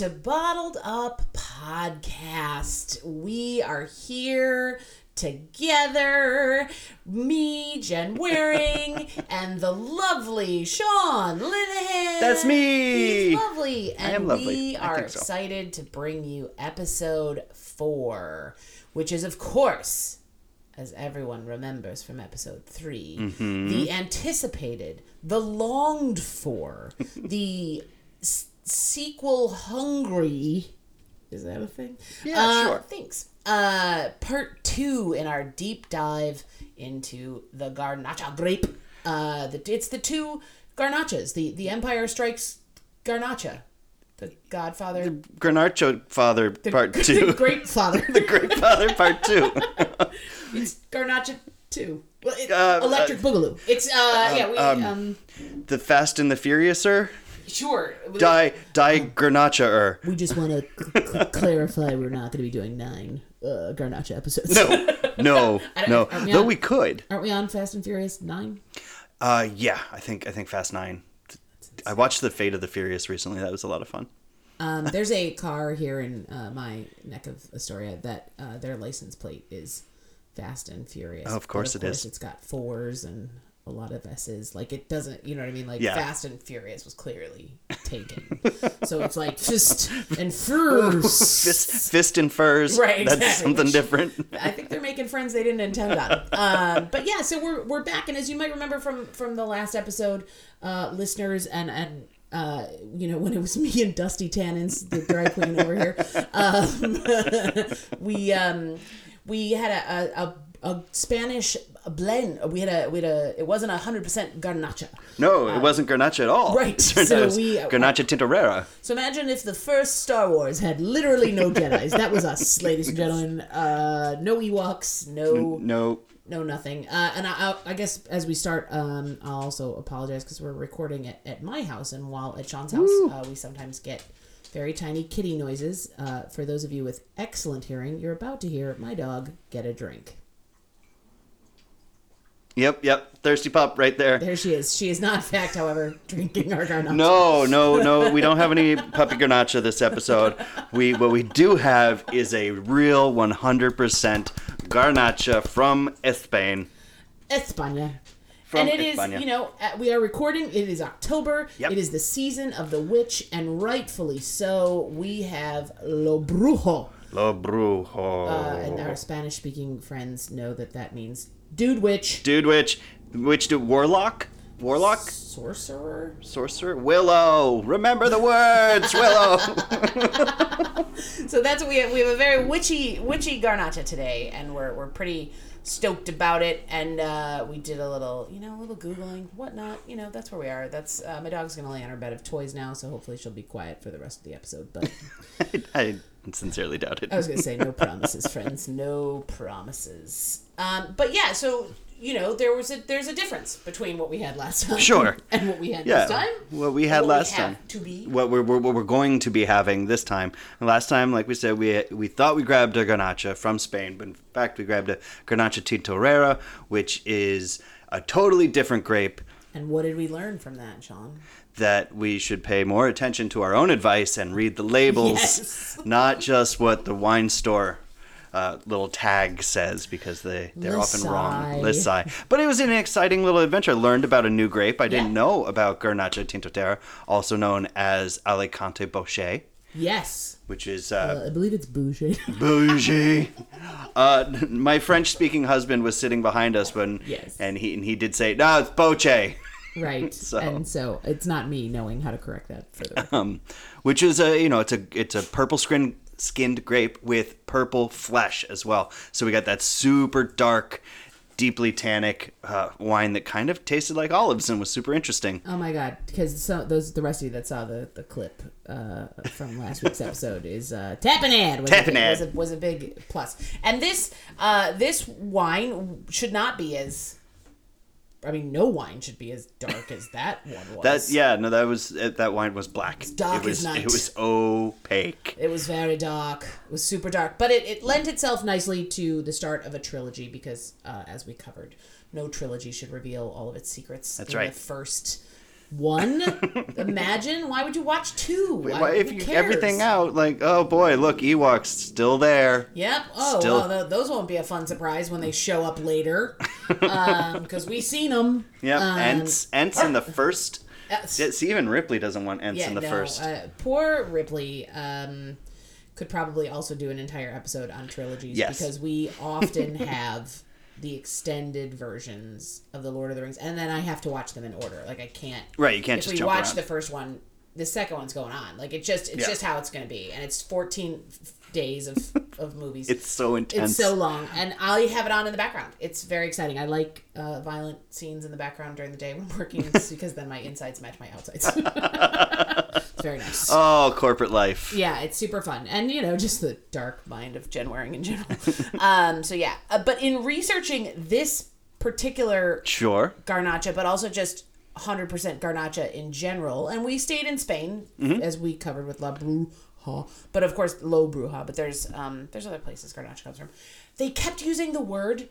to Bottled Up Podcast. We are here together. Me, Jen Waring, and the lovely Sean Linehan. That's me. He's lovely. And am lovely. we I are so. excited to bring you episode four, which is, of course, as everyone remembers from episode 3 Mm-hmm. the anticipated, the longed for, the sequel hungry. Is that a thing? Yeah, Uh, sure. Thanks. Uh, part two in our deep dive into the Garnacha grape. Uh, the, it's the two Garnachas. The the Empire Strikes Garnacha, the Godfather, Granarcho Father Part Two. Great Father. the Great Father Part Two. It's Garnacha Two. Well, it, Uh, Electric Boogaloo. It's uh, yeah we um, the Fast and the Furiouser. Sure. Die, die, Garnacha er. We just want to clarify we're not going to be doing nine uh, Garnacha episodes. No, no, no. are we Though on- we could. Aren't we on Fast and Furious nine? Uh, yeah, I think I think Fast Nine. I watched the Fate of the Furious recently. That was a lot of fun. Um, there's a car here in uh, my neck of Astoria that uh, their license plate is Fast and Furious. Oh, of course but it of course is. It's got fours and a lot of S's. Like it doesn't, you know what I mean? Like Yeah. Fast and Furious was clearly taken. so it's like Fist and Furious. Fist, fist and furs. Right, That's exactly. something Which- different. I think they're making friends they didn't intend on. Um, but yeah, so we're we're back, and as you might remember from from the last episode, uh, listeners and and. Uh, you know when it was me and Dusty Tannins, the drag queen over here, um, we um, we had a, a, a, a Spanish blend. We had a we had a it wasn't a hundred percent garnacha. No, it wasn't Garnacha at all. right, so we- Garnacha Tintorera. So imagine if the first Star Wars had literally no Jedi's. That was us, ladies and gentlemen. Uh, no Ewoks, no No, no nothing uh, and I, I, I guess as we start um, i'll also apologize because we're recording it at my house and while at sean's house uh, we sometimes get very tiny kitty noises uh, for those of you with excellent hearing you're about to hear my dog get a drink Yep, yep. Thirsty pup right there. there she is she is not in fact however drinking our garnacha No, no, no. We don't have any puppy garnacha this episode. We what we do have is a real 100% garnacha from Spain. españa From and it is, España. you know, we are recording. It is October. Yep. It is the season of the witch, and rightfully so. We have Lo Brujo. Lo brujo. Uh, and our Spanish speaking friends know that that means dude witch, Dude, Witch. Witch do warlock? Warlock? sorcerer. Sorcerer? Willow. Remember the words, Willow. So that's what we have. We have a very witchy, witchy garnacha today, and we're we're pretty stoked about it. And uh, we did a little, you know, a little googling, whatnot. You know, that's where we are. That's uh, my dog's gonna lay on her bed of toys now, so hopefully she'll be quiet for the rest of the episode. But I sincerely doubt it. I was gonna say no promises, friends. No promises. Um, but yeah, so you know there was a there's a difference between what we had last time, Sure. and what we had Yeah, this time. what we had what last have time. to be. what we're, we're, what we're going to be having this time. Last time, like we said, we we thought we grabbed a Garnacha from Spain, but in fact we grabbed a Garnacha Tintorera, which is a totally different grape And what did we learn from that, Sean? That we should pay more attention to our own advice and read the labels, Yes. not just what the wine store uh, little tag says because they, they're often wrong. Lisai. Lisai. But it was an exciting little adventure. I learned about a new grape. I didn't Yeah. know about Garnacha Tintorera, also known as Alicante Bouschet. Yes, which is uh, uh, I believe it's bougie. bougie. Uh, my French-speaking husband was sitting behind us when, Yes. and he and he did say, "No, it's boche," right, So- and so it's not me knowing how to correct that for the um, which is a you know it's a it's a purple skin skinned grape with purple flesh as well. So we got that super dark, deeply tannic uh, wine that kind of tasted like olives and was super interesting. Oh my god! Because so those the rest of you that saw the the clip uh, from last week's episode is uh, Tapenade was, a, big- was, a, was a big. And this uh, this wine should not be as. I mean, no wine should be as dark as that one was. That yeah no that was that wine was black. it was as night. it was opaque. It was very dark. It was super dark, but it, it lent itself nicely to the start of a trilogy because, uh, as we covered, no trilogy should reveal all of its secrets. That's in right. The first One? Imagine. Why would you watch two? Why, if you everything out, like, oh boy, look, Ewoks still there. Yep. Oh, Still- well, th- those won't be a fun surprise when they show up later, because we seen them. Yep, Um, Ents, Ents in the first. uh, See, even Ripley doesn't want Ents in the no, first. Uh, poor Ripley um, could probably also do an entire episode on trilogies Yes. because we often have the extended versions of the Lord of the Rings, and then I have to watch them in order. Like I can't. Right, you can't If just we watch around. the first one, the second one's going on. Like it just, it's Yeah. just how it's going to be, and it's fourteen days of of movies. it's so intense. It's so long, and I have it on in the background. It's very exciting. I like uh, violent scenes in the background during the day when working because then my insides match my outsides. it's very nice. oh, corporate life. Yeah, it's super fun, and you know, just the dark mind of Jen Waring in general. um, so yeah, uh, but in researching this particular Sure. garnacha, but also just 100% garnacha in general. And we stayed in Spain, as we covered with La Bruja, but of course, Lo Bruja, but there's um, there's other places garnacha comes from. They kept using the word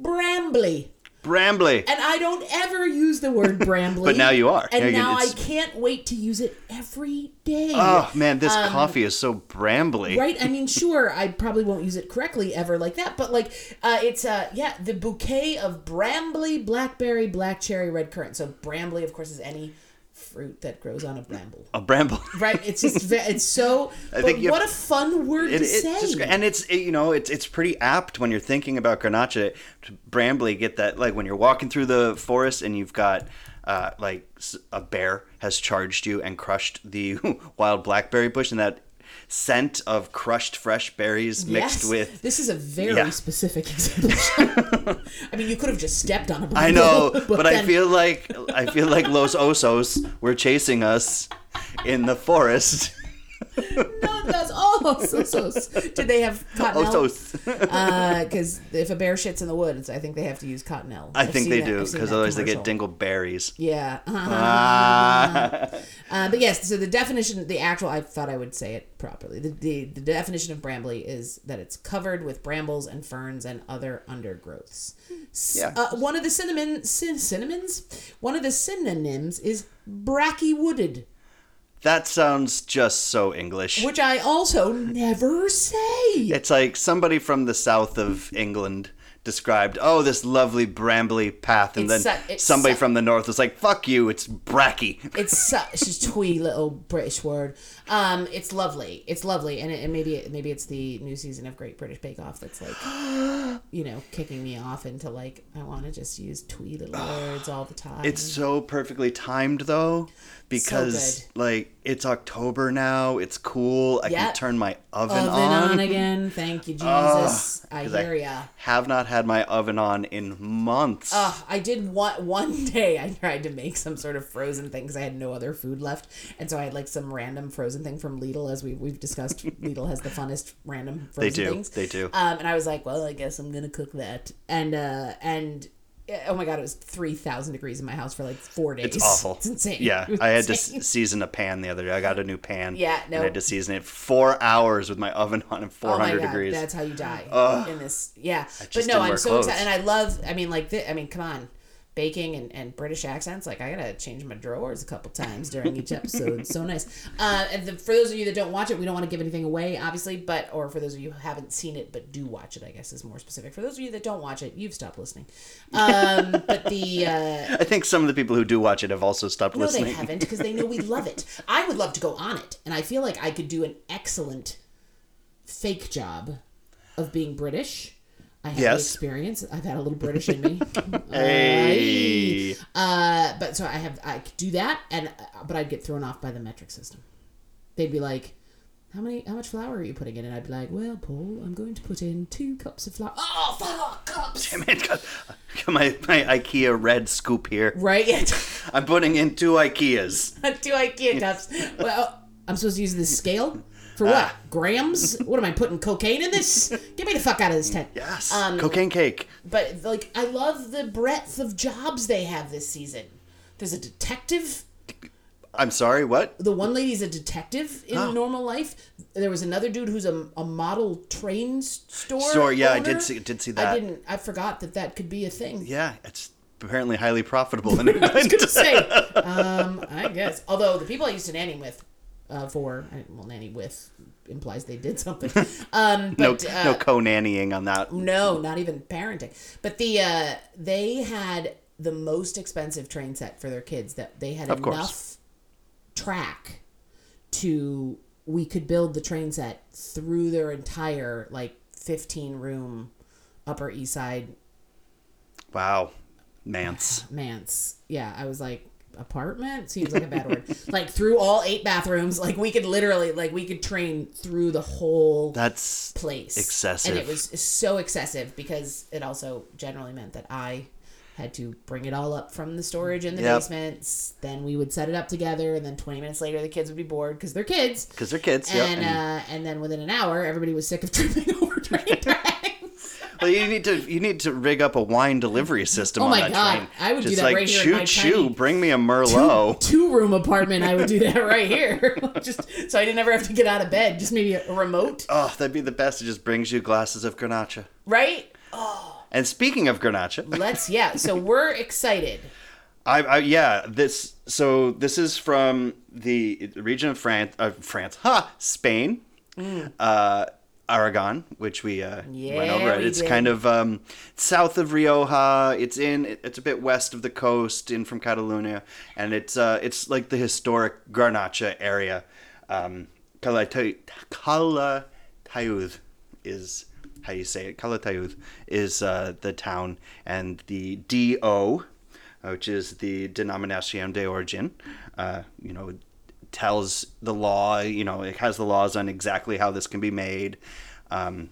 brambly. Brambly. And I don't ever use the word brambly. But now you are. And Yeah, now I can't wait to use it every day. Oh man, this coffee is so brambly. Um, Right? I mean, sure, I probably won't use it correctly ever like that, but like, uh, it's, uh, yeah, the bouquet of brambly, blackberry, black cherry, red currant. So, brambly, of course, is any fruit that grows on a bramble. A bramble. Right? It's just, it's so, but think what have- a fun word It, to it's say. just and it's it, you know it's it's pretty apt when you're thinking about Garnacha to brambly get that like when you're walking through the forest and you've got uh, like a bear has charged you and crushed the wild blackberry bush and that scent of crushed fresh berries mixed Yes. with This is a very Yeah. specific example. I mean, you could have just stepped on a. I know, but, I then- feel like I feel like Los Osos were chasing us in the forest. No, that's oh, so, so. Did they have cottonelle? Because if a bear shits in the woods, I think they have to use cottonelle. I I've think they that- do because otherwise they get commercial. dingleberries. Yeah. Ah. Uh, but yes, so the definition, the actual, I thought I would say it properly. The, the, the definition of brambly is that it's covered with brambles and ferns and other undergrowths. Yeah. Uh, one of the cinnamon, cin- cinnamons? One of the synonyms is bracky wooded, That sounds just so English. which I also never say. It's like somebody from the south of England described, oh, this lovely brambly path, and It's then su- somebody su- from the north was like, fuck you, it's bracky. It's such a twee little British word. Um, it's lovely. It's lovely, and, it, and maybe maybe it's the new season of Great British Bake Off that's like, you know, kicking me off into like I want to just use twee little words all the time. It's so perfectly timed though, because like it's October now, it's cool. I Yeah. can turn my oven, oven on. on. again. Thank you, Jesus. I 'cause I hear ya. Have not had my oven on in months. Ugh, I did one one day. I tried to make some sort of frozen thing because I had no other food left, and so I had like some random frozen thing from Lidl. As we we've discussed, Lidl has the funnest random they frozen do. things. They do. Um, and I was like, well, I guess I'm gonna cook that. And uh, and oh my god, it was three thousand degrees in my house for like four days. It's awful. It's insane. Yeah, It I had to insane. s- season a pan the other day. I got a new pan. Yeah, And I had to season it four hours with my oven on at Oh 400 degrees. that's how you die in this. Yeah, but no, I'm so clothes. excited, and I love. I mean, like, thi- I mean, come on, baking and, and British accents. Like, I gotta change my drawers a couple times during each episode. so nice. Uh, and the, for those of you that don't watch it, we don't want to give anything away, obviously. But or for those of you who haven't seen it but do watch it, I guess is more specific. For those of you that don't watch it, you've stopped listening. Um, but the uh, I think some of the people who do watch it have also stopped no, listening. they haven't because they know we love it. I would love to go on it, and I feel like I could do an excellent fake job of being British. I have Yes. experience. I've had a little British in me. Hey. Uh, but so I have I could do that, and uh, but I'd get thrown off by the metric system. They'd be like, "How many? How much flour are you putting in?" And I'd be like, "Well, Paul, I'm going to put in two cups of flour." Oh, fuck, cups! Damn it, my, my IKEA red scoop here. Right? Yeah. I'm putting in two IKEAs. two IKEA cups. Well, I'm supposed to use this scale for what? Grams? What am I putting cocaine in this? Get me the fuck out of this tent. Yes. Um, Cocaine cake. But like, I love the breadth of jobs they have this season. There's a detective. I'm sorry, what? The one lady's a detective in Oh. normal life. There was another dude who's a, a model train store. Store, yeah, I did see did see that. I didn't. I forgot that that could be a thing. Yeah, it's apparently highly profitable in I was gonna say, um, I guess. Although the people I used to nanny with, uh, for well, nanny with implies they did something. Um, no, uh, no co-nannying on that. no, not even parenting. But the uh, they had the most expensive train set for their kids that they had Of course. enough track to we could build the train set through their entire like 15 room upper east side Wow, manse. manse. Yeah, I was like apartment seems like a bad word. Like through all eight bathrooms, like we could literally like we could train through the whole That's place. excessive. And it was so excessive because it also generally meant that I had to bring it all up from the storage in the Yep. basements. Then we would set it up together, and then 20 minutes later, the kids would be bored because they're kids. because they're kids. yep, And, and- uh, and then within an hour, everybody was sick of tripping over train tracks. Well, you need to you need to rig up a wine delivery system Oh on my that God, train. I would do Just that like right here choo my choo, tiny- bring me a merlot. Two room apartment, I would do that right here. just so I didn't ever have to get out of bed. Just maybe a, remote, Oh, that'd be the best. It just brings you glasses of Grenache. right? Oh. And speaking of Grenache, Let's, yeah. So we're excited. I, I yeah this so this is from the region of France uh, France ha Spain uh Aragon which we uh went over we it's did. kind of um south of Rioja. It's in it's a bit west of the coast in from Catalonia. And it's uh it's like the historic Garnacha area. Um Calatay- Calatayud is how you say it. Calatayud is uh the town and the DO which is the Denominación de Origin. Uh, you know, tells the law. You know, it has the laws on exactly how this can be made, um,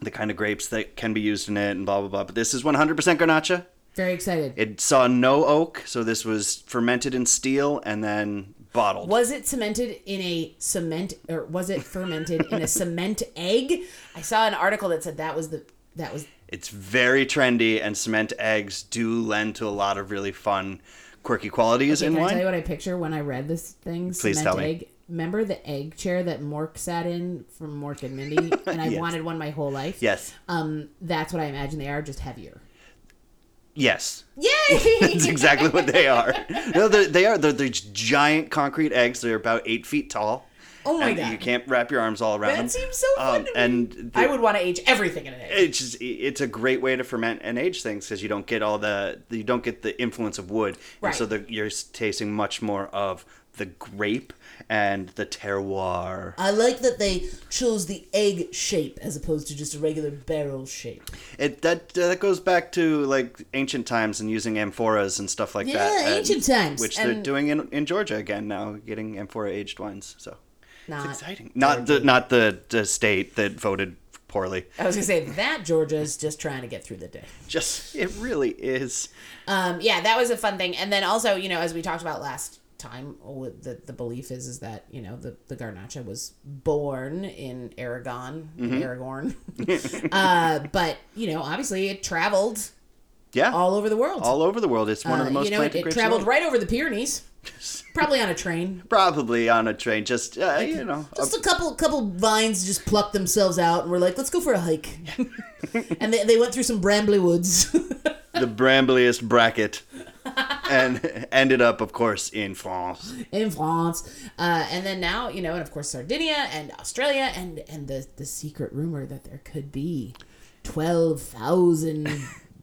the kind of grapes that can be used in it, and blah blah blah. But this is 100% Garnacha. Very excited. It saw no oak, so this was fermented in steel and then bottled. Was it cemented in a cement, or was it fermented in a cement egg? I saw an article that said that was the that was It's very trendy, and cement eggs do lend to a lot of really fun, quirky quality qualities in Can I wine. tell you what I picture when I read this thing? Please Cement tell me. egg. Remember the egg chair that Mork sat in from Mork and Mindy, and I Yes. wanted one my whole life. yes, Um, that's what I imagine they are, just heavier. yes. Yay! That's exactly what they are. No, they are. They're, they're giant concrete eggs. They're about eight feet tall. Oh my and God. You can't wrap your arms all around That them. seems so fun Um, to me. and the- I would want to age everything in an egg. it's just, it's a great way to ferment and age things because you don't get all the you don't get the influence of wood, and so Right. the, you're tasting much more of the grape and the terroir. I like that they chose the egg shape as opposed to just a regular barrel shape. It that that goes back to like ancient times and using amphoras and stuff like that. Yeah, and- ancient times. which they're doing in, in Georgia again now, getting amphora aged wines. So Not it's exciting. Not the not the, the state that voted poorly. I was gonna say that Georgia's just trying to get through the day. Just it really is. Um, yeah, that was a fun thing. And then also, you know, as we talked about last time, the the belief is is that you know the the Garnacha was born in Aragon, Mm-hmm. Aragorn. uh, but you know, obviously, it traveled Yeah, all, all over the world. All over the world. It's one of the Uh, most you know, it, it grapes in the traveled world. right over the Pyrenees, probably on a train. Probably on a train. Just uh, you know, Just a couple couple vines just plucked themselves out and we're like, let's go for a hike. and they, they went through some brambly woods. the brambliest bracket, and ended up, of course, in France. in France, uh, and then now you know, and of course Sardinia and Australia, and and the the secret rumor that there could be twelve thousand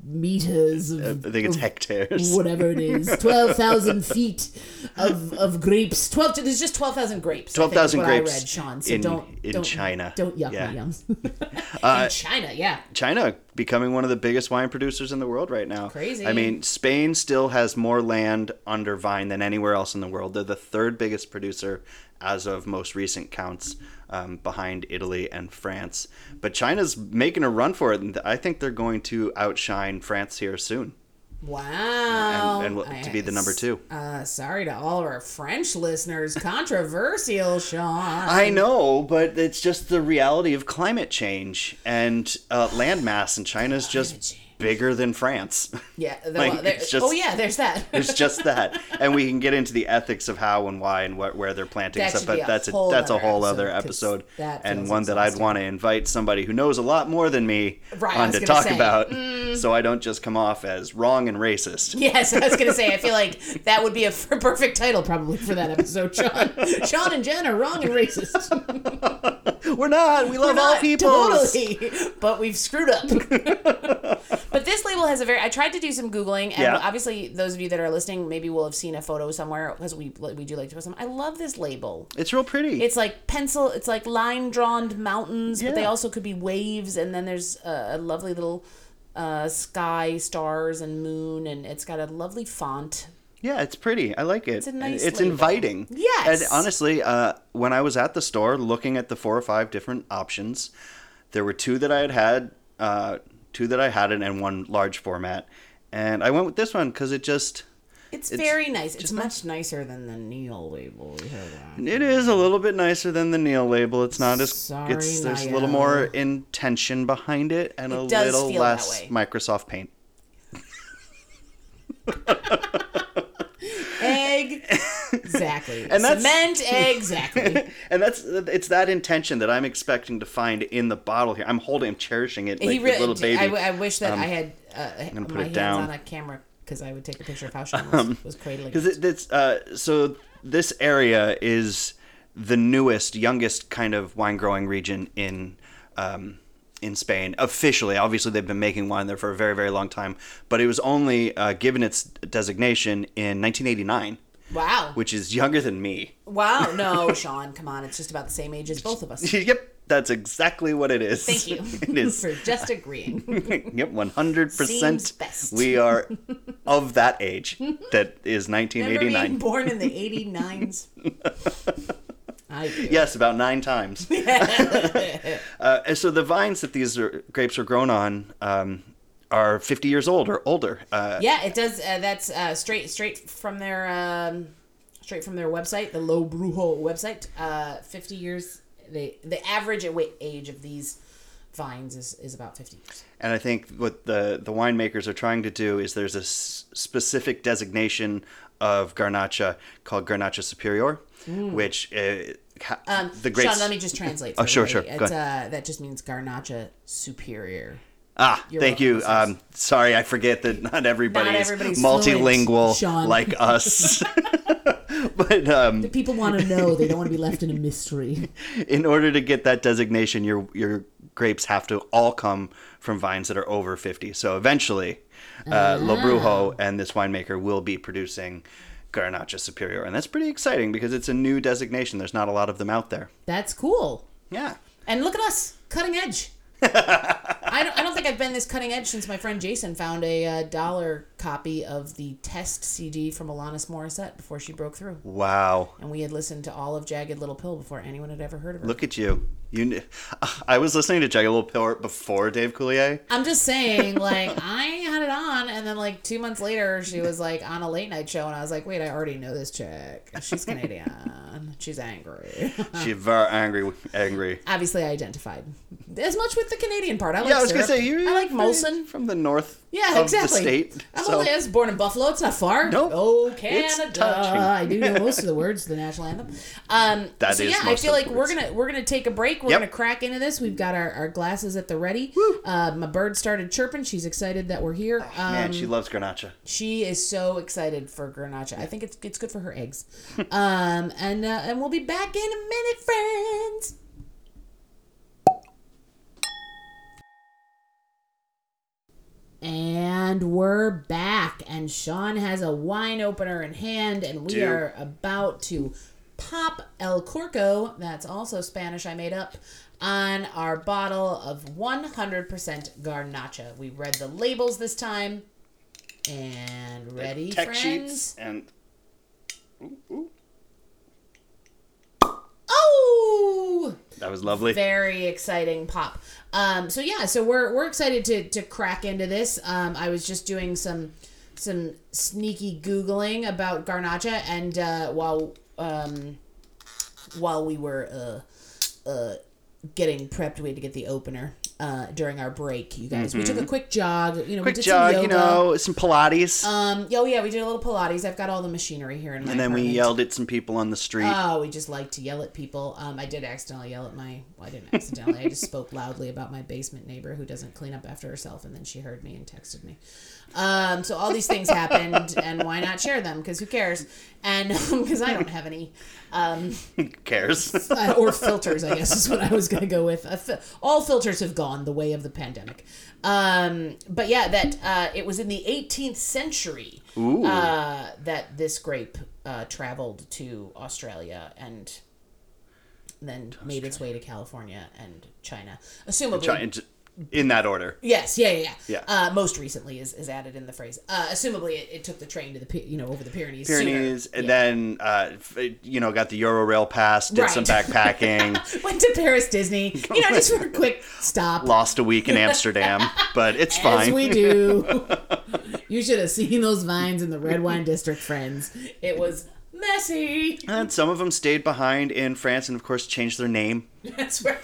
meters of, I think it's hectares. whatever it is, twelve thousand feet of of grapes. Twelve. There's just twelve thousand grapes. I think is 12,000 what grapes I read, Sean. So in- don't in don't, China. Don't yuck Yeah. Uh, my yums. in China, yeah. China becoming one of the biggest wine producers in the world right now. Crazy. I mean, Spain still has more land under vine than anywhere else in the world. They're the third biggest producer as of most recent counts, um, behind Italy and France. But China's making a run for it, and I think they're going to outshine France here soon. Wow. And- and to be the number two. Uh, sorry to all of our French listeners. Controversial, Sean. I know, but it's just the reality of climate change and uh, land mass in China's just. Bigger than France. Yeah. The, Like, there- it's just- oh yeah, there's that. It's just that, and we can get into the ethics of how and why and what, where they're planting That stuff. But that's a whole that's a other whole other episode, and one that I'd want to invite somebody who knows a lot more than me Right, on to talk say, about. Mm. so I don't just come off as wrong and racist. Yes, I was gonna say. I feel like that would be a f- perfect title probably for that episode. Sean, Sean and Jen are wrong and racist. We're not. We love all Not people. totally, but we've screwed up. But this label has a very. I tried to do some googling, and Yeah. obviously those of you that are listening maybe will have seen a photo somewhere because we we do like to post them. I love this label. It's real pretty. It's like pencil. It's like line drawn mountains, but they also could be waves, and then there's a, a lovely little uh, sky, stars, and moon, and it's got a lovely font. Yeah, it's pretty. I like it. It's a nice It's inviting. Yes. And honestly, uh, when I was at the store looking at the four or five different options, there were two that I had had, uh, two that I hadn't, and one large format. And I went with this one because it just It's, It's very nice. It's much nicer than the Neil label. We have that. it is a little bit nicer than the Neil label. It's not as Sorry, it's there's a little more intention behind it and a It does little feel that less way. Microsoft Paint. Egg. Exactly. And that's- Cement. Exactly. and that's it's that intention that I'm expecting to find in the bottle here. I'm holding, I'm cherishing it like he a really. little baby. Um, I, I wish that I had uh, gonna put my it hands down. Um, on a camera because I would take a picture of how Sean was, was cradling. because it. it, it's uh, so this area is the newest, youngest kind of wine growing region in um, in Spain. Officially, obviously, they've been making wine there for a very, very long time, but it was only uh, given its designation in 1989, Wow. which is younger than me. Wow. No, Sean. Come on. It's just about the same age as both of us. yep, that's exactly what it is. Thank you it is. for just agreeing. yep, 100. Seems percent best. We are of that age. That is Remember being 1989. born in the 89s? I. Yes, about nine times. uh, so the vines that these are, grapes are grown on um, are 50 years old or older. Uh, Yeah, it does. Uh, that's uh, straight straight from their um, straight from their website, the Lo Brujo website. Uh, Fifty years. They the average age of these vines is, is about fifty years. And I think what the, the winemakers are trying to do is there's a s- specific designation of Garnacha called Garnacha Superior, which uh, ha- Mm. Um, the grapes. Sean, let me just translate. Oh, sure, sure. Go It's, uh, that just means Garnacha superior. Ah, You're thank you. Um, sorry, I forget that not everybody is everybody's multilingual fluent, like us. but um, People want to know. They don't want to be left in a mystery. in order to get that designation, your your grapes have to all come from vines that are over 50. So eventually, uh, Lo Ah. Brujo and this winemaker will be producing Garnacha Superior, and that's pretty exciting because it's a new designation. There's not a lot of them out there. That's cool. Yeah. And look at us, cutting edge. I don't, I don't think I've been this cutting edge since my friend Jason found a uh, dollar copy of the test CD from Alanis Morissette before she broke through. Wow. And we had listened to all of Jagged Little Pill before anyone had ever heard of her. Look at you. You. kn- I was listening to Pill before Dave Coulier. I'm just saying, like, I had it on, and then, like, two months later, she was, like, on a late night show, and I was like, wait, I already know this chick. She's Canadian. She's angry. She's very angry. Angry. Obviously, I identified as much with the Canadian part. I like Yeah, I was gonna say you. I like Molson. from the north. Yeah, of exactly. The state. I'm so- only I was born in Buffalo. It's not far. Nope. Oh, Canada. I do know most of the words to the national anthem. Um, That so is yeah, I feel like we're gonna we're gonna take a break. We're Yep. gonna crack into this. We've got our, our glasses at the ready. Uh, my bird started chirping. She's excited that we're here. Um, Man, she loves Garnacha. she is so excited for Garnacha. I think it's it's good for her eggs. um, and uh, and we'll be back in a minute, friends. And we're back, and Sean has a wine opener in hand, and we Do. are about to pop El Corco, that's also Spanish I made up, on our bottle of 100% Garnacha. We read the labels this time, and ready, Tech friends? sheets and. Ooh, ooh. Oh! That was lovely. very exciting pop. Um, so yeah, so we're we're excited to to crack into this. Um, I was just doing some some sneaky googling about Garnacha, and uh, while um, while we were uh, uh, getting prepped, we had to get the opener. Uh, during our break, you guys. We took a quick jog. You know, we Mm-hmm. Did jog, some you yoga. know, some Pilates. Um, oh yeah, we did a little Pilates. I've got all the machinery here in my and then we yelled at some people on the street. Oh, we just like to yell at people. Um, I did accidentally yell at my. Well, I didn't accidentally. I just spoke loudly about my basement neighbor who doesn't clean up after herself, and then she heard me and texted me. Um, so all these things happened, and why not share them? Because who cares? And because I don't have any, um, cares? uh, or filters, I guess is what I was going to go with. Uh, fi- all filters have gone the way of the pandemic. Um, but yeah, that uh, it was in the 18th century uh, that this grape uh, traveled to Australia and then made its way to California and China. Assumably, Try- in that order. Yes, yeah, yeah, yeah. Yeah. Uh, most recently is, is added in the phrase. Uh, assumably, it, it took the train to the you know over the Pyrenees. sooner. Pyrenees, and Yeah. then uh, you know got the Euro Rail pass, did some backpacking, went to Paris Disney. You know, just for a quick stop. lost a week in Amsterdam, but it's As fine. we do. you should have seen those vines in the red wine district, friends. It was messy. And some of them stayed behind in France, and of course changed their name. That's right.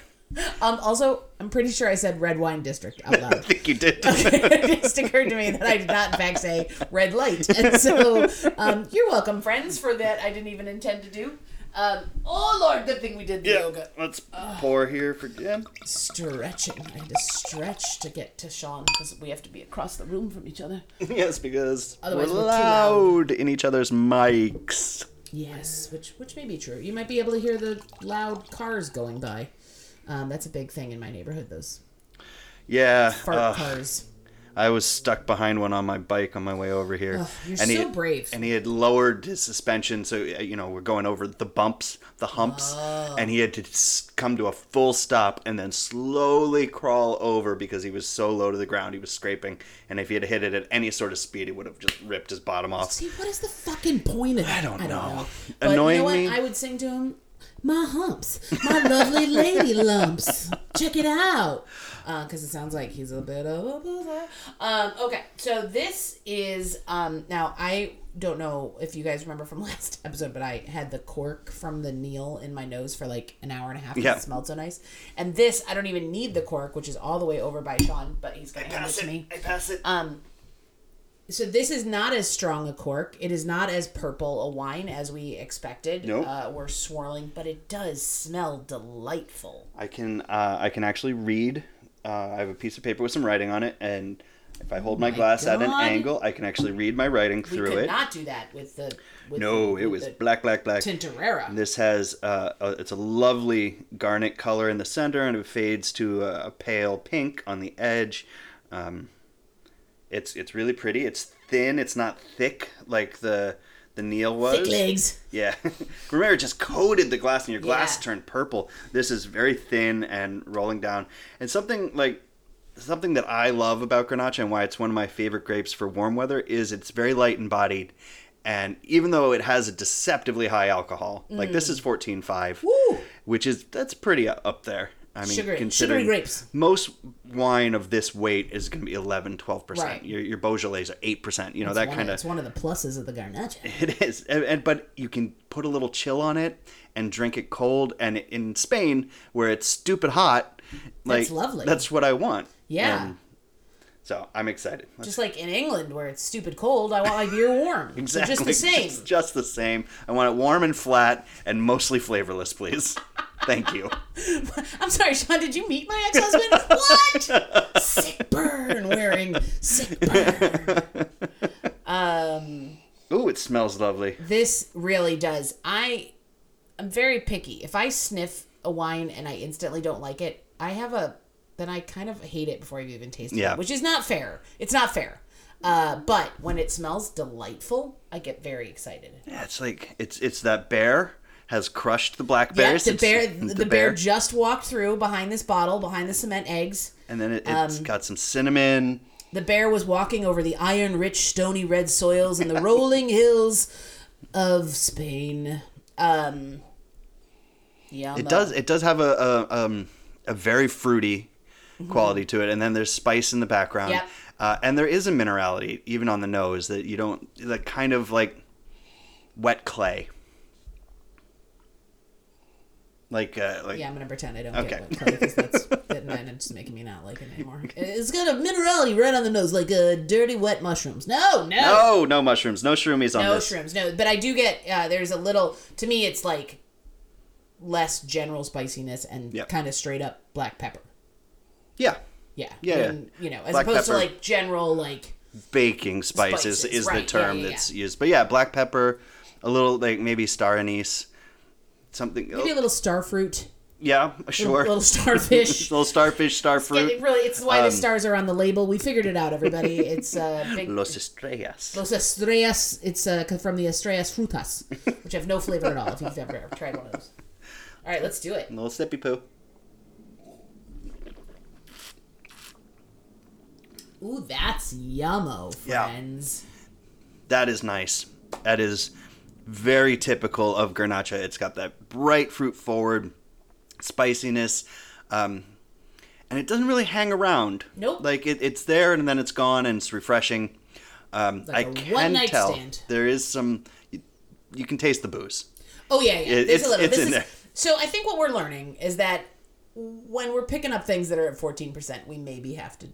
Um, also, I'm pretty sure I said red wine district out loud. I think you did. it just occurred to me that I did not, in fact, say red light. And so, um, you're welcome, friends, for that I didn't even intend to do. Um, oh, Lord, good thing we did the yeah, yoga. let's pour here for Jim. Stretching. I had to stretch to get to Sean because we have to be across the room from each other. yes, because Otherwise we're we're loud. loud in each other's mics. Yes, which which may be true. You might be able to hear the loud cars going by. Um, that's a big thing in my neighborhood. Those Yeah, fart uh, cars. I was stuck behind one on my bike on my way over here. You're and he so had- brave. And he had lowered his suspension, so uh, you know we're going over the bumps, the humps, Oh. and he had to come to a full stop and then slowly crawl over because he was so low to the ground. He was scraping, and if he had hit it at any sort of speed, it would have just ripped his bottom off. See, what is the fucking point of that? I don't know. But Annoying you know me? I would sing to him, "My humps, my lovely lady lumps. Check it out." Because it sounds like he's a bit of a buzzer. Um, okay, so this is um, now I don't know if you guys remember from last episode, but I had the cork from the Neil in my nose for like an hour and a half. Yeah. it smelled so nice. And this, I don't even need the cork, which is all the way over by Sean, but he's gonna hand it to me. I pass it. Um, so this is not as strong a cork. It is not as purple a wine as we expected. Nope. Uh, we're swirling, but it does smell delightful. I can uh, I can actually read. Uh, I have a piece of paper with some writing on it, and if I hold my, my glass at an angle, I can actually read my writing We through could it. not do that with the. With no, the, it was black, black, black. Tintorera. This has uh, a, it's a lovely garnet color in the center, and it fades to a, a pale pink on the edge. Um, it's it's really pretty. It's thin. It's not thick like the the Neil was. Thick legs. Yeah. Remember, it just coated the glass and your glass Yeah. turned purple. This is very thin and rolling down. And something like something that I love about Grenache and why it's one of my favorite grapes for warm weather is it's very light and bodied. And even though it has a deceptively high alcohol, like this is 14.5, Mm. Woo! which is that's pretty up there. I mean, Sugary- considering sugary grapes. most wine of this weight is going to be 11, 12%. Right. Your, your Beaujolais are 8%. You know, It's that kind of It's one of the pluses of the Garnacha. it is, and, and- but you can put a little chill on it and drink it cold. And in Spain, where it's stupid hot, like That's lovely. That's what I want. Yeah. And so I'm excited. Let's- Just like in England, where it's stupid cold, I want my beer warm. exactly. So just the same. Just, just the same. I want it warm and flat and mostly flavorless, please. Thank you. I'm sorry, Sean. Did you meet my ex-husband? what? sick burn. Wearing sick burn. Um, Ooh, it smells lovely. this really does. I, I'm very picky. If I sniff a wine and I instantly don't like it, I have a. Then I kind of hate it before I've even tasted Yeah. it, which is not fair. It's not fair. Uh, but when it smells delightful, I get very excited. Yeah, it's like it's it's that bear has crushed the Yeah, blackberries. the bear, the, bear just walked through behind this bottle, behind the cement eggs. and then it, um, it's got some cinnamon. The bear was walking over the iron rich, stony red soils and the rolling hills of Spain. Um, yeah, It does. It does have a a, um, a very fruity quality to it, and then there's spice in the background. Yep. Uh, and there is a minerality even on the nose that you don't. That kind of like wet clay. Like, uh, like Yeah, I'm gonna pretend I don't Okay. get color because that's that, then it's making me not like it anymore. It's got a minerality right on the nose, like uh, dirty wet mushrooms. No, no, no, no mushrooms, no shroomies on no this. shrooms. No, but I do get uh, there's a little. To me, it's like less general spiciness and Yep. kind of straight up black pepper. Yeah, Yeah, Yeah, And, You know, as Black opposed pepper. to like general like. baking spices, Spices, is the right, yeah, term yeah, yeah. that's used. But yeah, black pepper, a little like maybe star anise, something. Maybe a little star fruit, yeah, sure. A little starfish. little starfish, star Yeah, fruit. it really, it's why Um, the stars are on the label. We figured it out, everybody. It's uh, big, Los estrellas. Los Estrellas. It's uh, from the Estrellas frutas, which have no flavor at all. If you've ever tried one of those. All right, let's do it. A little sippy poo. Ooh, that's yummo, Yeah. friends. That is nice. That is very typical of Garnacha. It's got that bright fruit forward spiciness. Um, and it doesn't really hang around. Nope. Like it, it's there and then it's gone and it's refreshing. Um, Like I can tell stand. there is some. You, you can taste the booze. Oh yeah, yeah. It- it's- a little. it's this in is, there. So I think what we're learning is that when we're picking up things that are at fourteen percent, we maybe have to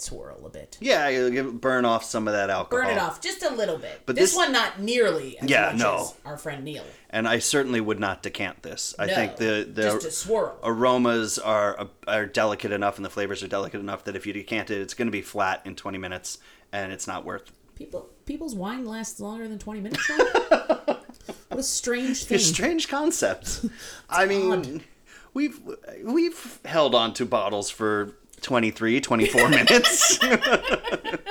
swirl a bit. Yeah, you burn off some of that alcohol. Burn it off just a little bit. But this, this- one not nearly as Yeah, much no. as our friend Neil. And I certainly would not decant this. I No, think the the a aromas are are delicate enough and the flavors are delicate enough that if you decant it, it's going to be flat in 20 minutes and it's not worth. People, people's wine lasts longer than twenty minutes. What a strange thing. It's strange concept. I mean, odd. we've we've held on to bottles for 23, 24 minutes. but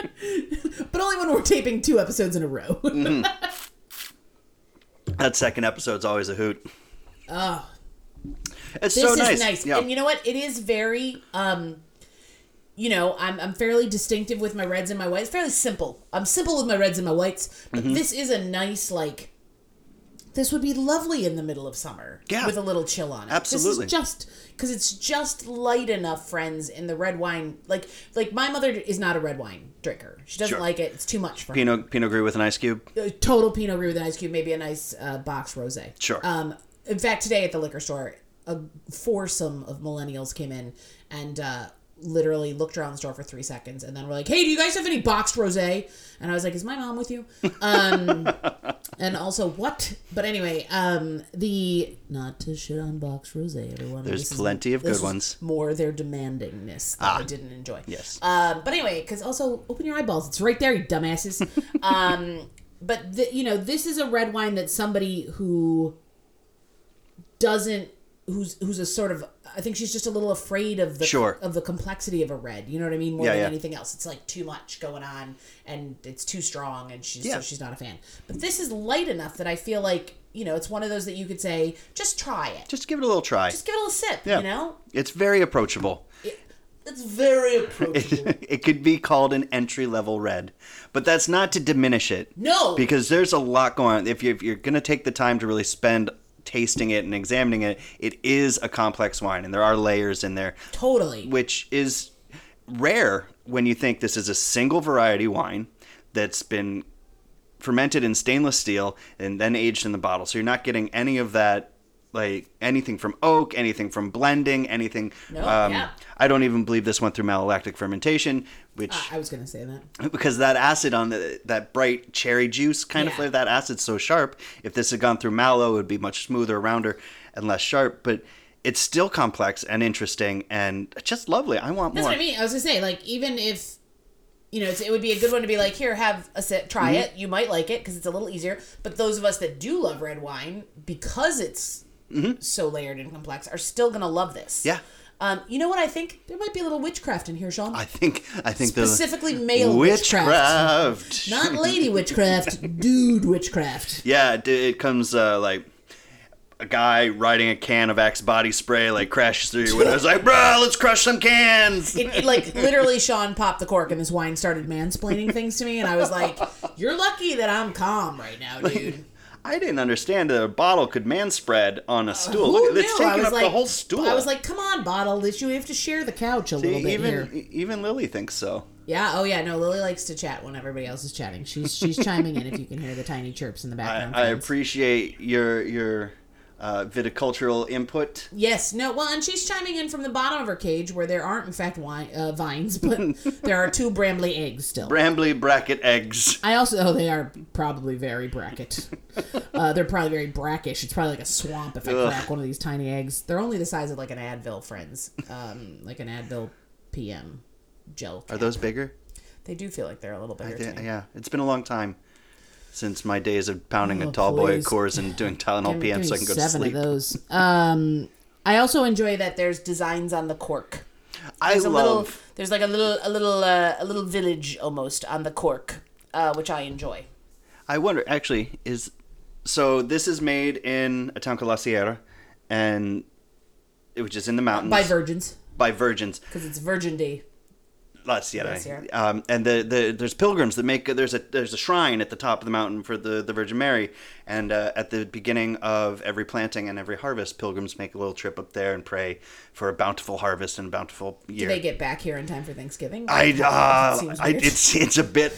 only when we're taping two episodes in a row. that second episode's always a hoot. oh, It's this so is nice. nice. Yeah. And you know what? It is very um you know, I'm I'm fairly distinctive with my reds and my whites. Fairly simple. I'm simple with my reds and my whites. But Mm-hmm. this is a nice like this would be lovely in the middle of summer Yeah. with a little chill on it. Absolutely. This is just because it's just light enough, friends. In the red wine, like like my mother is not a red wine drinker. She doesn't Sure. like it. It's too much for her. Pinot Pinot Gris with an ice cube. Uh, total Pinot Gris with an ice cube, maybe a nice uh, box rosé. Sure. Um, in fact, today at the liquor store, a foursome of millennials came in and uh, literally looked around the store for three seconds, and then were like, "Hey, do you guys have any boxed rosé?" And I was like, "Is my mom with you?" Um, and also, what? But anyway, um, the not to shit on boxed rosé, everyone. There's This is- plenty of good ones. Ah. More their demandingness that I didn't enjoy. Yes. Um, but anyway, because also open your eyeballs. It's right there, you dumbasses. um, but the, you know, this is a red wine that somebody who doesn't, who's who's a sort of, I think she's just a little afraid of the Sure. of the complexity of a red. You know what I mean? More Yeah, than yeah. anything else, it's like too much going on, and it's too strong, and she's Yeah. so she's not a fan. But this is light enough that I feel like you know it's one of those that you could say, just try it, Just give it a little try. just give it a little sip. Yeah. You know, It's very approachable. it's very approachable. it could be called an entry level red, but that's not to diminish it. No. because there's a lot going on. If you're, if you're going to take the time to really spend tasting it and examining it, it is a complex wine, and there are layers in there, totally. which is rare when you think this is a single variety wine that's been fermented in stainless steel and then aged in the bottle. So you're not getting any of that. Like anything from oak, anything from blending, anything. No, um, yeah. I don't even believe this went through malolactic fermentation, which I was gonna say that. because that acid on the that bright cherry juice kind of Yeah. flavor, that acid's so sharp. If this had gone through mallow, it would be much smoother, rounder, and less sharp. But it's still complex and interesting and just lovely. I want That's more. what I mean. I was gonna say, like, even if you know, it's, it would be a good one to be like, here, have a sip, try Mm-hmm. it. You might like it because it's a little easier. But those of us that do love red wine, because it's so layered and complex, are still gonna love this. Mm-hmm. Yeah. Um, you know what I think? There might be a little witchcraft in here, Sean. I think I think Specifically male witchcraft. witchcraft. Not lady witchcraft, dude witchcraft. yeah, it, it comes uh, like a guy riding a can of Axe body spray like crashes through your window. It's like, bro, let's crush some cans. It, it, like literally, Sean popped the cork and this wine started mansplaining things to me, and I was like, "You're lucky that I'm calm right now, dude." I didn't understand that a bottle could man spread on a stool. Who Look, it's knew? I taking was up like, the whole stool. I was like, "Come on, bottle! That you have to share the couch a little bit even here." even Lily thinks so. Yeah. Oh yeah. No, Lily likes to chat when everybody else is chatting. She's she's chiming in if you can hear the tiny chirps in the background. I friends. appreciate your your uh, viticultural input. Yes, no, well, and she's chiming in from the bottom of her cage where there aren't, in fact, wine, uh, vines, but there are two brambly eggs still. Brambly bracket eggs. I also, oh, they are probably very bracket. uh, they're probably very brackish. It's probably like a swamp if I Ugh. crack one of these tiny eggs. They're only the size of like an Advil, friends. Um, like an Advil PM gel. Are those bigger? They do feel like they're a little bigger. Yeah, it's been a long time since my days of pounding Oh, a tall boy at please. Coors and doing Tylenol PM so I can go to seven sleep. of those. Um, I also enjoy that there's designs on the cork. I There's a love. little, there's like a little, a little, uh, a little village almost on the cork, uh, which I enjoy. I wonder, actually, is so this is made in a town called La Sierra, and which is in the mountains By virgins, by virgins. because it's Virgin Day. La Sierra. La Sierra. Um, and the, the there's pilgrims that make there's a there's a shrine at the top of the mountain for the, the Virgin Mary, and uh, at the beginning of every planting and every harvest, pilgrims make a little trip up there and pray for a bountiful harvest and a bountiful Do they get back here in time for Thanksgiving? I, It uh, seems I it's it's a bit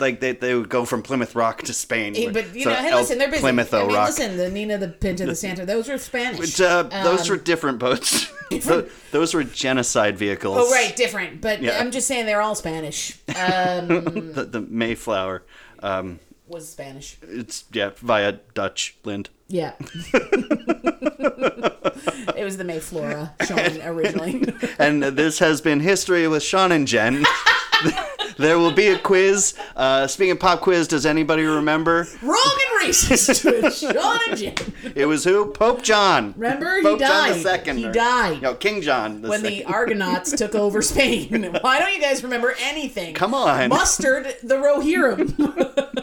like they, they would go from Plymouth Rock to Spain. Hey, but you So know, hey, listen, they're busy. Plymouth I mean, Rock. listen, the Nina, the Pinta, the Santa, those were Spanish. But, uh, those Um, were different boats. Tho- those were genocide vehicles. Oh, right, different. But Yeah. I'm just saying they're all Spanish. Um, The, the Mayflower. Um, was Spanish. it's yeah via Dutch Lind. Yeah. it was the Mayflora Sean originally. And this has been history with Sean and Jen. there will be a quiz. Uh, speaking of pop quiz, does anybody remember? Wrong and racist with Sean and Jim. It was who? Pope John. Remember? He Pope John died. the Second. He or- died. No, King John the When the Argonauts took over Spain. Why don't you guys remember anything? Come on. Mustard the Rohirrim.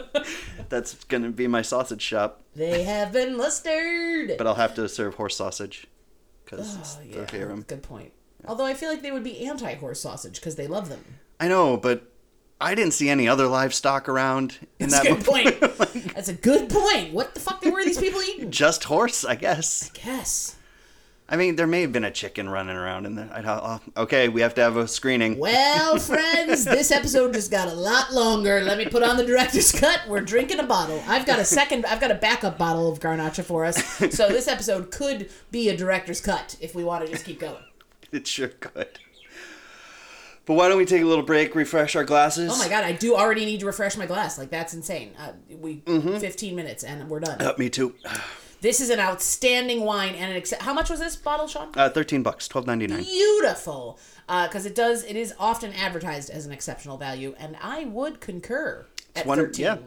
That's gonna be my sausage shop, they have been mustered. but I'll have to serve horse sausage because oh, it's Oh, yeah, the harem. good point. Although I feel like they would be anti-horse sausage because they love them. I know, but I didn't see any other livestock around in That's that a good point. That's a good point. What the fuck were these people eating? Just horse, I guess. I guess. I mean, there may have been a chicken running around in there. I'd, oh, okay, we have to have a screening. Well, friends, this episode just got a lot longer. Let me put on the director's cut. We're drinking a bottle. I've got a second. I've got a backup bottle of Garnacha for us. So this episode could be a director's cut if we want to just keep going. It sure could. But why don't we take a little break, refresh our glasses? Oh my god, I do already need to refresh my glass. Like that's insane. Uh, we Mm-hmm. 15 minutes and we're done. Uh, me too. This is an outstanding wine and an ex- how much was this bottle, Sean? Uh, Thirteen bucks, twelve ninety nine. Beautiful, because it does. It is often advertised as an exceptional value, and I would concur at One, 13. yeah,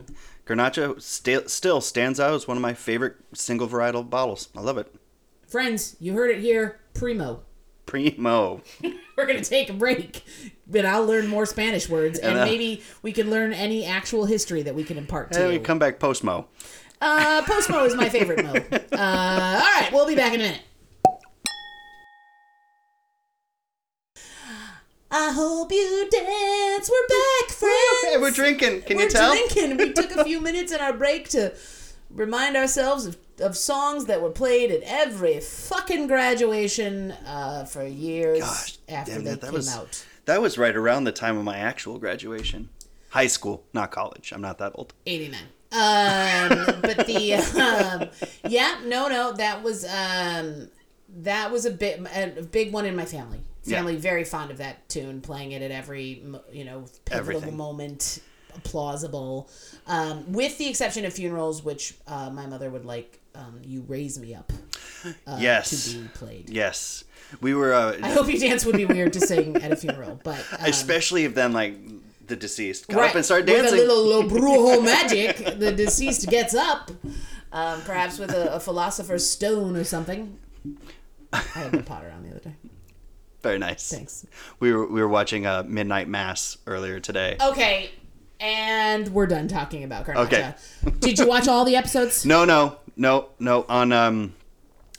Garnacha sta- still stands out as one of my favorite single varietal bottles. I love it. Friends, you heard it here. Primo. Primo. We're gonna take a break, but I'll learn more Spanish words, and And, uh, maybe we can learn any actual history that we can impart to And we come back post mo. Uh, Post Mo is my favorite Mo. Uh, all right, we'll be back in a minute. I hope you dance. We're back, friends. We're drinking. Can We're you tell? drinking. We took a few minutes in our break to remind ourselves of, of songs that were played at every fucking graduation uh, for years Gosh, after they it, that came was out. that was right around the time of my actual graduation, high school, not college. I'm not that old. 89. Um, but the um, yeah, no, no, that was um, that was a bit a big one in my family. Yeah. Family very fond of that tune, playing it at every you know pivotal Everything. moment, plausible. Um, with the exception of funerals, which uh, my mother would like. Um, you raise me up uh, yes, to be played. yes. We were, uh, I hope you dance would be weird to sing at a funeral, but um, especially if then like the deceased got right, up and started dancing. with a little, little brujo magic, the deceased gets up, um, perhaps with a, a philosopher's stone or something. I had my Potter on the other day. Very nice. Thanks. We were we were watching a midnight mass earlier today. Okay, and we're done talking about Garnacha. Okay. Did you watch all the episodes? No, no, no, no. On um,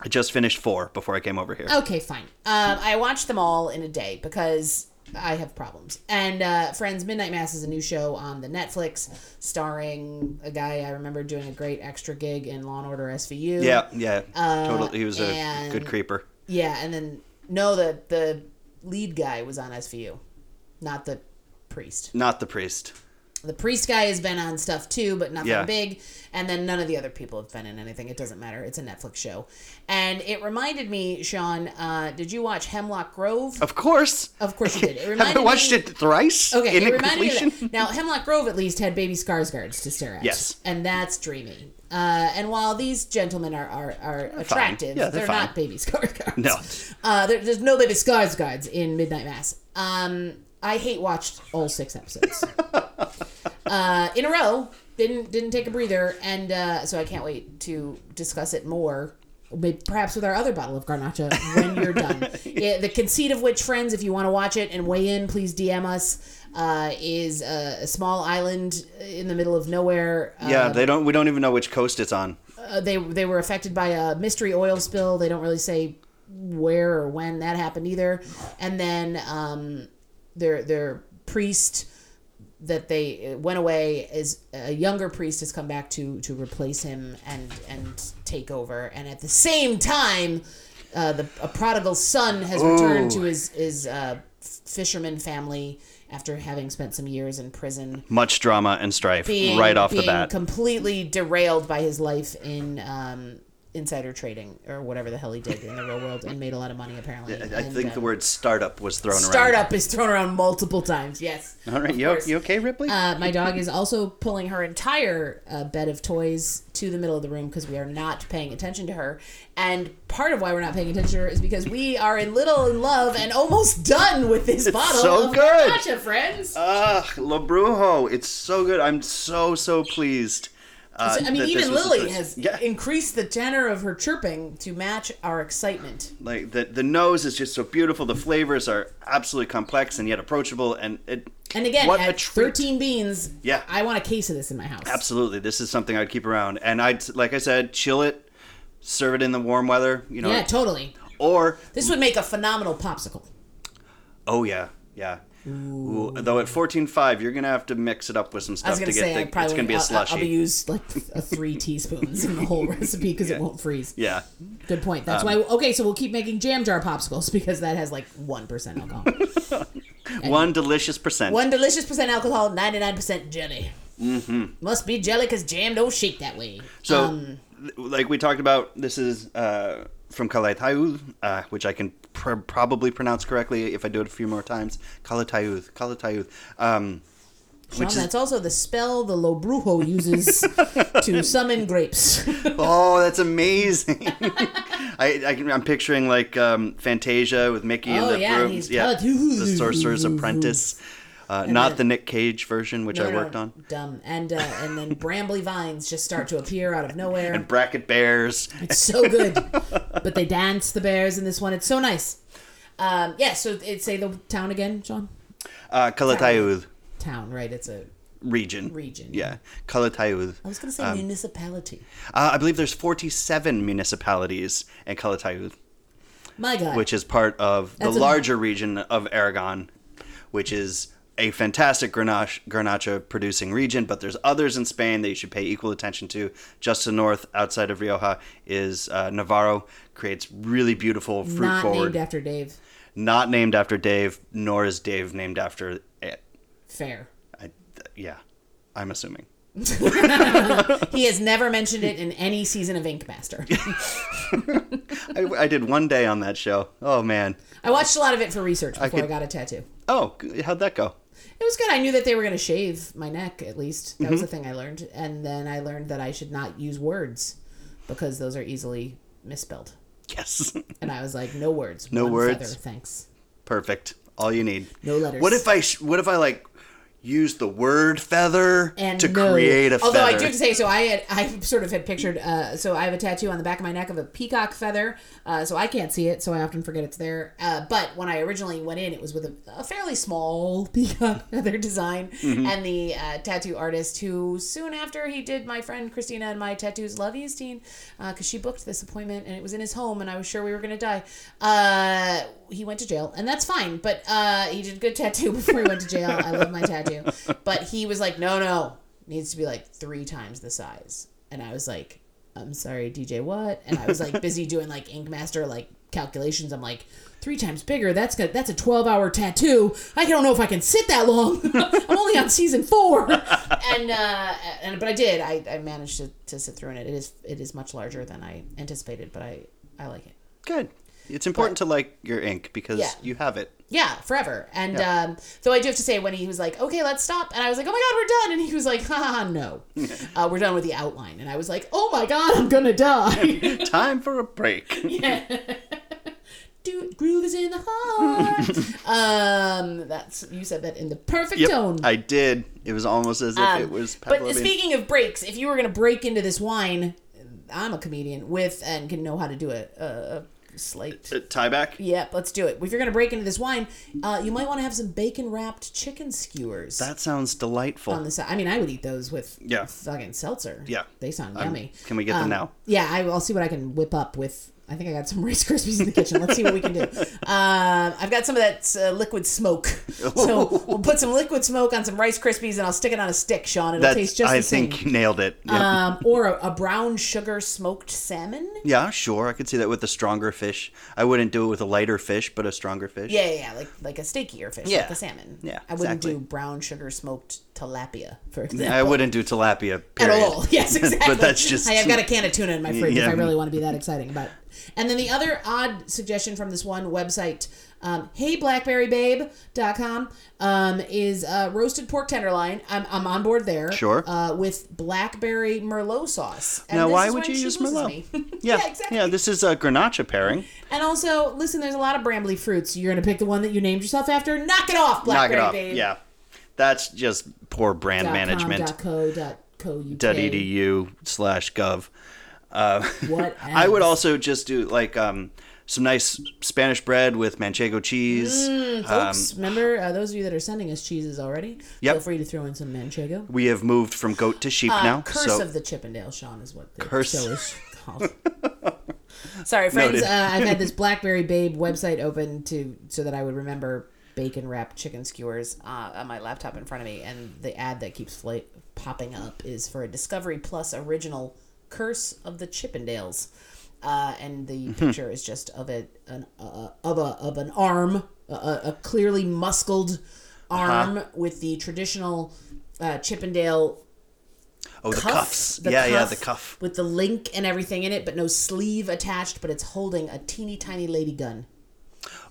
I just finished four before I came over here. Okay, fine. Um, I watched them all in a day because I have problems. And uh, Friends, Midnight Mass is a new show on the Netflix, starring a guy I remember doing a great extra gig in Law and Order SVU. Yeah, yeah. totally. He was a Uh, and- good creeper. Yeah, and then no, the the lead guy was on SVU, not the priest. Not the priest. The priest guy has been on stuff too, but nothing Yeah. big. And then none of the other people have been in anything. It doesn't matter. It's a Netflix show. And it reminded me, Sean, uh, did you watch Hemlock Grove? Of course. Of course you did. It Have reminded I watched me- it thrice? Okay, in it reminded me that. Now, Hemlock Grove at least had baby Skarsgårds to stare at. Yes. And that's dreamy. Uh, and while these gentlemen are, are, are attractive, Yeah, they're, they're not baby Skarsgårds. No. Uh, there, there's no baby Skarsgårds in Midnight Mass. Um, I hate watched all six episodes. uh, in a row. Didn't didn't take a breather, and uh, so I can't wait to discuss it more. Maybe, perhaps with our other bottle of Garnacha when you're done. Yeah, the conceit of which, friends, if you want to watch it and weigh in, please DM us. Uh, is a, a small island in the middle of nowhere. Uh, Yeah, they don't. We don't even know which coast it's on. uh, they they were affected by a mystery oil spill. They don't really say where or when that happened either. And then um, their their priest that they went away is a younger priest has come back to to replace him and and take over. And at the same time, uh, the a prodigal son has returned to his his uh, fisherman family after having spent some years in prison Much drama and strife being, right off the bat. completely derailed by his life in um, insider trading or whatever the hell he did in the real world and made a lot of money apparently. I And, think uh, the word startup was thrown around. startup is thrown around multiple times. Yes. All right, you, you okay, Ripley? Uh, my dog is also pulling her entire uh, bed of toys to the middle of the room because we are not paying attention to her. And part of why we're not paying attention to her is because we are in little in love and almost done with this bottle so of good. Gotcha, friends. Ugh, Lo Brujo. It's so good. I'm so so pleased. Uh, I mean, even this was the Lily has Yeah, increased the tenor of her chirping to match our excitement. like the the nose is just so beautiful. The flavors are absolutely complex and yet approachable. And it And again, what at 13 beans, Yeah. I want a case of this in my house. Absolutely, this is something I'd keep around. And I'd like I said, chill it, serve it in the warm weather. You know, Yeah, totally. or This would make a phenomenal popsicle. oh yeah, yeah. Ooh, though at fourteen five, you're gonna have to mix it up with some stuff gonna get say the. Probably it's gonna be a slushy. I'll. I'll use like a three teaspoons in the whole recipe because it won't freeze. yeah, Good point. That's Um, why. Okay, so we'll keep making jam jar popsicles because that has like one percent alcohol. one delicious percent. one delicious percent alcohol, ninety nine percent jelly. Mm-hmm. Must be jelly because jam don't shake that way. So, Um, like we talked about, this is uh, from Calatayud, uh, which I can pr- probably pronounce correctly if I do it a few more times. Calatayud, Calatayud. Um, Sean, is- that's also the spell the Lo Brujo uses to summon grapes. oh, that's amazing! I, I, I'm picturing like um, Fantasia with Mickey and Oh, the yeah, brooms. Yeah, the Sorcerer's Apprentice. Uh, not then- the Nick Cage version, which No, I no, worked on. Dumb. And uh, and then brambly vines just start to appear out of nowhere. And Bracket Bears. It's so good. But they dance the bears in this one. It's so nice. Um, yeah, so it say the town again, John? Uh, Calatayud Town, right? It's a region. Region. Yeah, Calatayud. I was gonna say Um, municipality. Uh, I believe there's 47 municipalities in Calatayud, My God. which is part of the That's a- larger region of Aragon, which is a fantastic Grenache, Garnacha producing region, but there's others in Spain that you should pay equal attention to. Just to the north, outside of Rioja, is uh, Navarro, creates really beautiful fruit not forward. named after Dave. not named after Dave, nor is Dave named after it. Fair. I, yeah, I'm assuming. He has never mentioned it in any season of Ink Master. I, I did one day on that show. Oh man. I watched a lot of it for research before I, could- got a tattoo. Oh, how'd that go? It was good. I knew that they were going to shave my neck, at least. That was Mm-hmm. the thing I learned. And then I learned that I should not use words because those are easily misspelled. Yes. And I was like, no words. No words. Feather, thanks. Perfect. All you need. No letters. What if I? Sh- what if I like use the word feather and to no. create a feather. Although feather? I do have to say, so I had, I sort of had pictured, uh, so I have a tattoo on the back of my neck of a peacock feather, uh, so I can't see it, so I often forget it's there. Uh, but when I originally went in, it was with a, a fairly small peacock feather design, Mm-hmm. and the uh, tattoo artist who soon after he did my friend Christina and my tattoos, Love Eastine, because she booked this appointment and it was in his home, and I was sure we were gonna die. Uh, he went to jail, and that's fine. But uh, he did a good tattoo before he went to jail. I love my tattoo, but he was like, no, no, needs to be like three times the size. And I was like, I'm sorry, DJ, what? And I was like busy doing like Ink Master like calculations. I'm like, three times bigger. That's got that's a 12 hour tattoo. I don't know if I can sit that long. I'm only on season four, and uh, and but I did. I, I managed to, to sit through it. It is it is much larger than I anticipated, but I I like it. Good. It's important to like your ink because Yeah. you have it. Yeah, forever. And Yeah. um, though I do have to say, when he was like, "Okay, let's stop," and I was like, "Oh my god, we're done," and he was like, "Ha, no, uh, we're done with the outline," and I was like, "Oh my god, I'm gonna die." Time for a break. Do groove is in the heart. um, that's you said that in the perfect Yep, tone. I did. It was almost as if Um, it was but speaking of breaks, if you were gonna break into this wine, I'm a comedian with and can know how to do a, a, slight. Uh, tie back. Yep, let's do it. If you're gonna break into this wine, uh, you might want to have some bacon wrapped chicken skewers. That sounds delightful. on the side. I mean, I would eat those with Yeah. fucking seltzer. Yeah. they sound Um, yummy. can we get them Um, now? Yeah, I, I'll see what I can whip up with. I think I got some Rice Krispies in the kitchen. Let's see what we can do. Um, I've got some of that uh, liquid smoke, so we'll put some liquid smoke on some Rice Krispies, and I'll stick it on a stick, Sean. It'll That's. taste just I the same. I think you nailed it. Um, or a, a brown sugar smoked salmon. yeah, sure. I could see that with a stronger fish. I wouldn't do it with a lighter fish, but a stronger fish. Yeah, yeah, yeah, like like a steakier fish, Yeah. like a salmon. Yeah, I wouldn't exactly. do brown sugar smoked tilapia, for example. I wouldn't do tilapia. at all. Yes, exactly. but that's just. Hey, I've got a can of tuna in my fridge Yeah. if I really want to be that exciting about. And then the other odd suggestion from this one website, um, heyblackberrybabe.com, um, is uh, roasted pork tenderloin. I'm, I'm on board there. Sure. Uh, with blackberry merlot sauce. And Now, why would you use Merlot? me. Yeah, exactly. Yeah, this is a Grenache pairing. And also, listen, there's a lot of brambly fruits. You're going to pick the one that you named yourself after. Knock it off, blackberry Knock it off. Babe. Yeah, that's just poor brand Dot com, management. dot co, dot co, UK. Dot edu slash gov. Uh, What I would also just do like um, some nice Spanish bread with manchego cheese. Mm, Folks, remember uh, those of you that are sending us cheeses already? Yep. Feel free to throw in some manchego. We have moved from goat to sheep Uh, now. Curse so of the Chippendale, Sean, is what the Curse. show is called. Sorry, friends. Uh, I've had this BlackBerry Babe website open to so that I would remember bacon wrapped chicken skewers uh, on my laptop in front of me, and the ad that keeps fla- popping up is for a Discovery Plus original Curse of the Chippendales. Uh, and the Mm-hmm. picture is just of a an uh, of a of an arm, a, a clearly muscled arm Uh-huh. with the traditional uh, Chippendale oh, the cuffs. the yeah, yeah, the cuff. with the link and everything in it, but no sleeve attached. But it's holding a teeny tiny lady gun.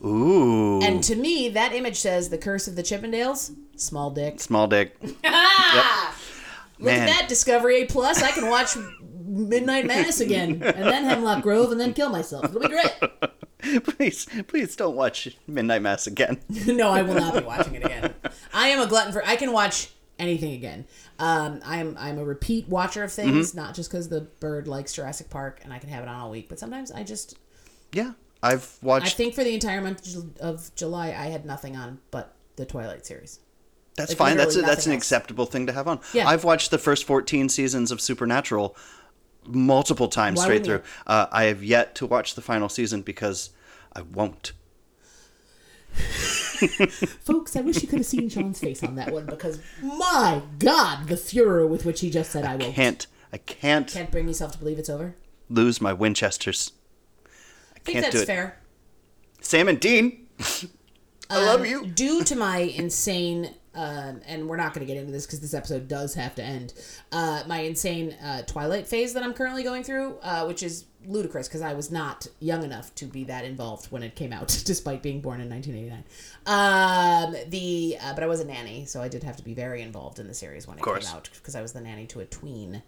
Ooh, And to me, that image says the curse of the Chippendales. Small dick. small dick. Look Man. at that Discovery A plus. I can watch Midnight Mass again, and then Hemlock Grove, and then kill myself. It'll be great. please, please don't watch Midnight Mass again. no, I will not be watching it again. I am a glutton for. I can watch anything again. Um, I'm I'm a repeat watcher of things, Mm-hmm. not just because the bird likes Jurassic Park and I can have it on all week, but sometimes I just Yeah, I've watched. I think for the entire month of July, I had nothing on but the Twilight series. That's like, fine. That's a, that's an else. acceptable thing to have on. Yeah. I've watched the first 14 seasons of Supernatural multiple times Why straight through. Uh, I have yet to watch the final season because I won't. Folks, I wish you could have seen Sean's face on that one because my God, the furor with which he just said I won't." Can't. I can't Can't bring myself to believe it's over. lose my Winchesters. I think Can't do that's it. fair. Sam and Dean. I love you. Due to my insane, um, and we're not going to get into this because this episode does have to end. Uh, my insane uh, Twilight phase that I'm currently going through, uh, which is ludicrous because I was not young enough to be that involved when it came out, despite being born in 1989. Um, the uh, but I was a nanny, so I did have to be very involved in the series when it came out because I was the nanny to a tween.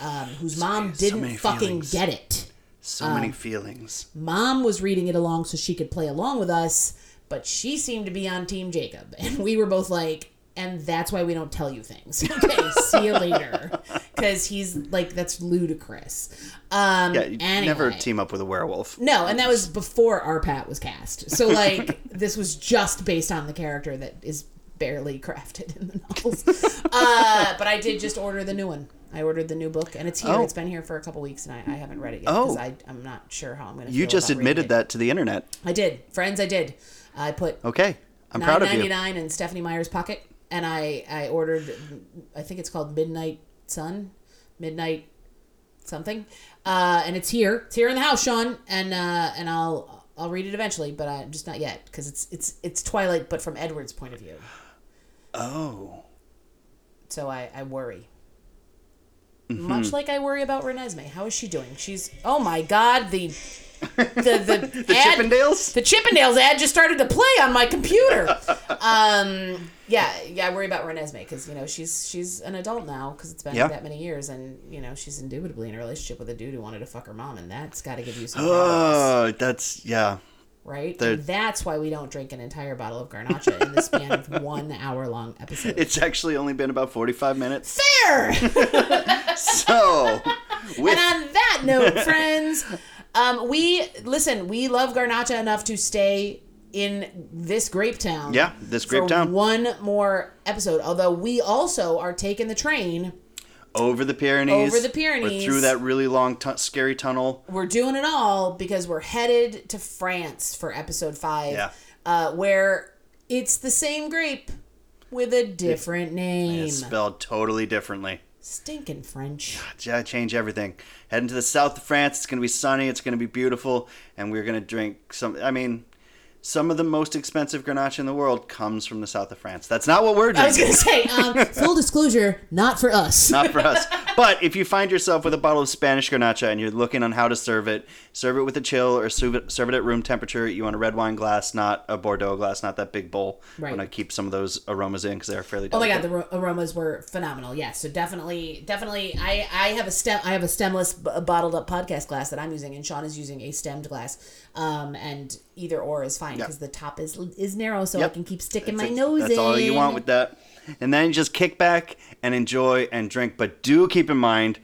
Um, whose mom didn't many fucking feelings. get it. So many feelings. Mom was reading it along so she could play along with us, but she seemed to be on Team Jacob. And we were both like, and that's why we don't tell you things. Okay, see you later. Because he's like, that's ludicrous. Um, Yeah, you anyway. never team up with a werewolf. No, and that was before RPattz was cast. So, like, this was just based on the character that is barely crafted in the novels. uh, but I did just order the new one. I ordered the new book, and it's here. Oh. It's been here for a couple weeks, and I, I haven't read it yet Oh. because I'm not sure how I'm going to. You just admitted that to the internet. I did, friends. I did. I put Okay. I'm proud of you. nine in Stephenie Meyer's pocket, and I I ordered. I think it's called Midnight Sun, Midnight something, uh, and it's here. It's here in the house, Sean, and uh, and I'll I'll read it eventually, but I'm just not yet because it's it's it's Twilight, but from Edward's point of view. Oh. So I I worry. Mm-hmm. Much like I worry about Renesmee. How is she doing? She's oh my god the the the, The ad- Chippendales? The Chippendales ad just started to play on my computer. um, yeah, yeah, I worry about Renesmee because you know she's she's an adult now because it's been Yeah. that many years, and you know she's indubitably in a relationship with a dude who wanted to fuck her mom, and that's got to give you some Oh, that's yeah. right? that's why we don't drink an entire bottle of Garnacha in the span of one hour long episode. It's actually only been about 45 minutes. fair. So, with And on that note, friends, um, we listen. We love Garnacha enough to stay in this grape town. Yeah, this grape town. One more episode. Although we also are taking the train. over the Pyrenees, Over the Pyrenees. through that really long, tu- scary tunnel. We're doing it all because we're headed to France for episode five. Yeah. Uh, where it's the same grape with a different name. It's spelled totally differently. Stinking French. Yeah, change everything. Heading to the south of France. It's going to be sunny. It's going to be beautiful, and we're going to drink some. I mean, some of the most expensive Grenache in the world comes from the south of France. That's not what we're doing. I was gonna say, um, full disclosure, not for us. not for us. But if you find yourself with a bottle of Spanish Grenache and you're looking on how to serve it, serve it with a chill or serve it, serve it at room temperature. You want a red wine glass, not a Bordeaux glass, not that big bowl. Right. Want to keep some of those aromas in because they're fairly. Oh my god, the ro- aromas were phenomenal. Yes, so definitely, definitely, I I have a stem, I have a stemless b- bottled up podcast glass that I'm using, and Sean is using a stemmed glass. Um, and either or is fine because the top is is narrow, so I can keep sticking my That's- nose in. That's all you want with that. And then just kick back and enjoy and drink. But do keep in mind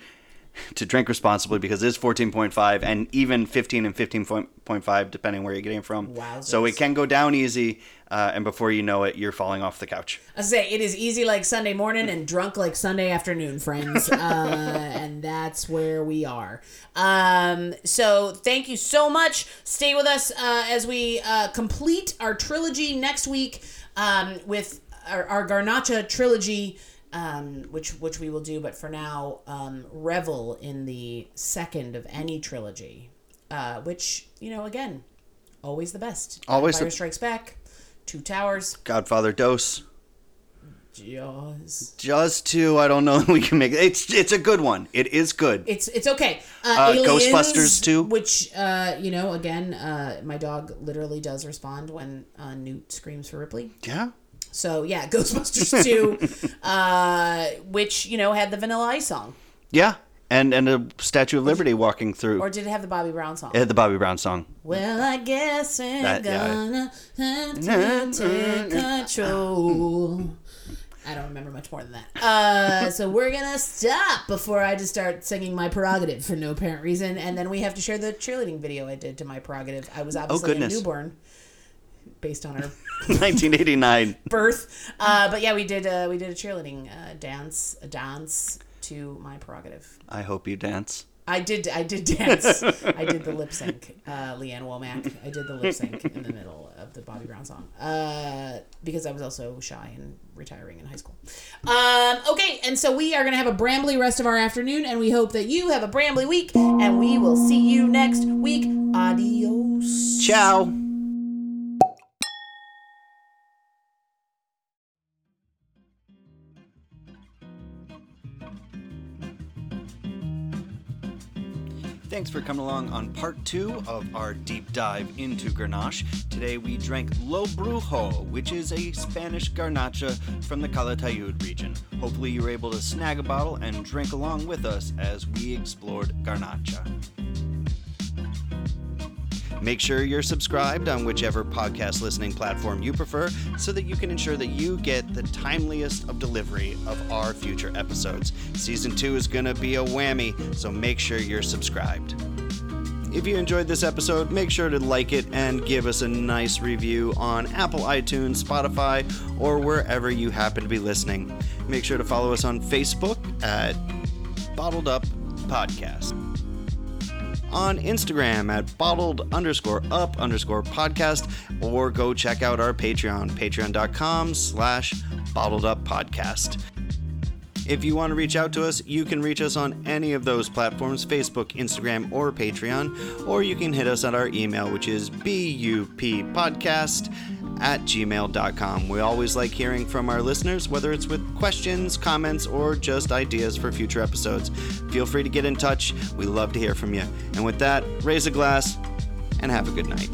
to drink responsibly because it is 14.5 and even 15 and 15.5 depending where you're getting from. Wowzers. So it can go down easy. Uh, and before you know it, you're falling off the couch. I say it is easy like Sunday morning and drunk like Sunday afternoon, friends. Uh, and that's where we are. Um, so thank you so much. Stay with us uh, as we uh, complete our trilogy next week um, with our, our Garnacha trilogy. Um, which which we will do, but for now, um, revel in the second of any trilogy, uh, which you know again, always the best. Always Empire the- Strikes Back, Two Towers, Godfather Dose. Jaws. Jaws 2, I don't know if we can make it. It's, it's a good one. It is good. It's it's okay. Uh, Uh, Aliens, Ghostbusters too? which uh, you know, again, uh, my dog literally does respond when uh, Newt screams for Ripley. yeah. So yeah, Ghostbusters two, uh, which you know had the Vanilla Ice song, Yeah. And, and a Statue of Liberty walking through. or did it have the Bobby Brown song? It had the Bobby Brown song. well, I guess I'm That- gonna have to take control. I don't remember much more than that. Uh, so we're gonna stop before I just start singing my prerogative for no apparent reason, and then we have to share the cheerleading video I did to my prerogative. I was obviously a goodness. newborn, based on our 1989. birth. Uh, but yeah, we did uh, we did a cheerleading uh, dance, a dance to my prerogative. I hope you dance. I did. I did dance. I did the lip sync. Uh, Lee Ann Womack. I did the lip sync in the middle of the Bobby Brown song uh, because I was also shy and retiring in high school. Um, okay, and so we are going to have a brambly rest of our afternoon, and we hope that you have a brambly week, and we will see you next week. Adios. Ciao. Thanks for coming along on part two of our deep dive into Grenache. Today we drank Lo Brujo, which is a Spanish garnacha from the Calatayud region. Hopefully you were able to snag a bottle and drink along with us as we explored garnacha. Make sure you're subscribed on whichever podcast listening platform you prefer so that you can ensure that you get the timeliest of delivery of our future episodes. Season 2 is going to be a whammy, so make sure you're subscribed. If you enjoyed this episode, make sure to like it and give us a nice review on Apple iTunes, Spotify, or wherever you happen to be listening. Make sure to follow us on Facebook at Bottled Up Podcast on Instagram at bottled underscore up underscore podcast, or go check out our Patreon, patreon.com slash bottled up podcast. If you want to reach out to us, you can reach us on any of those platforms Facebook, Instagram, or Patreon, or you can hit us at our email, which is buppodcast at gmail.com. We always like hearing from our listeners, whether it's with questions, comments, or just ideas for future episodes. Feel free to get in touch. We love to hear from you. And with that, raise a glass and have a good night.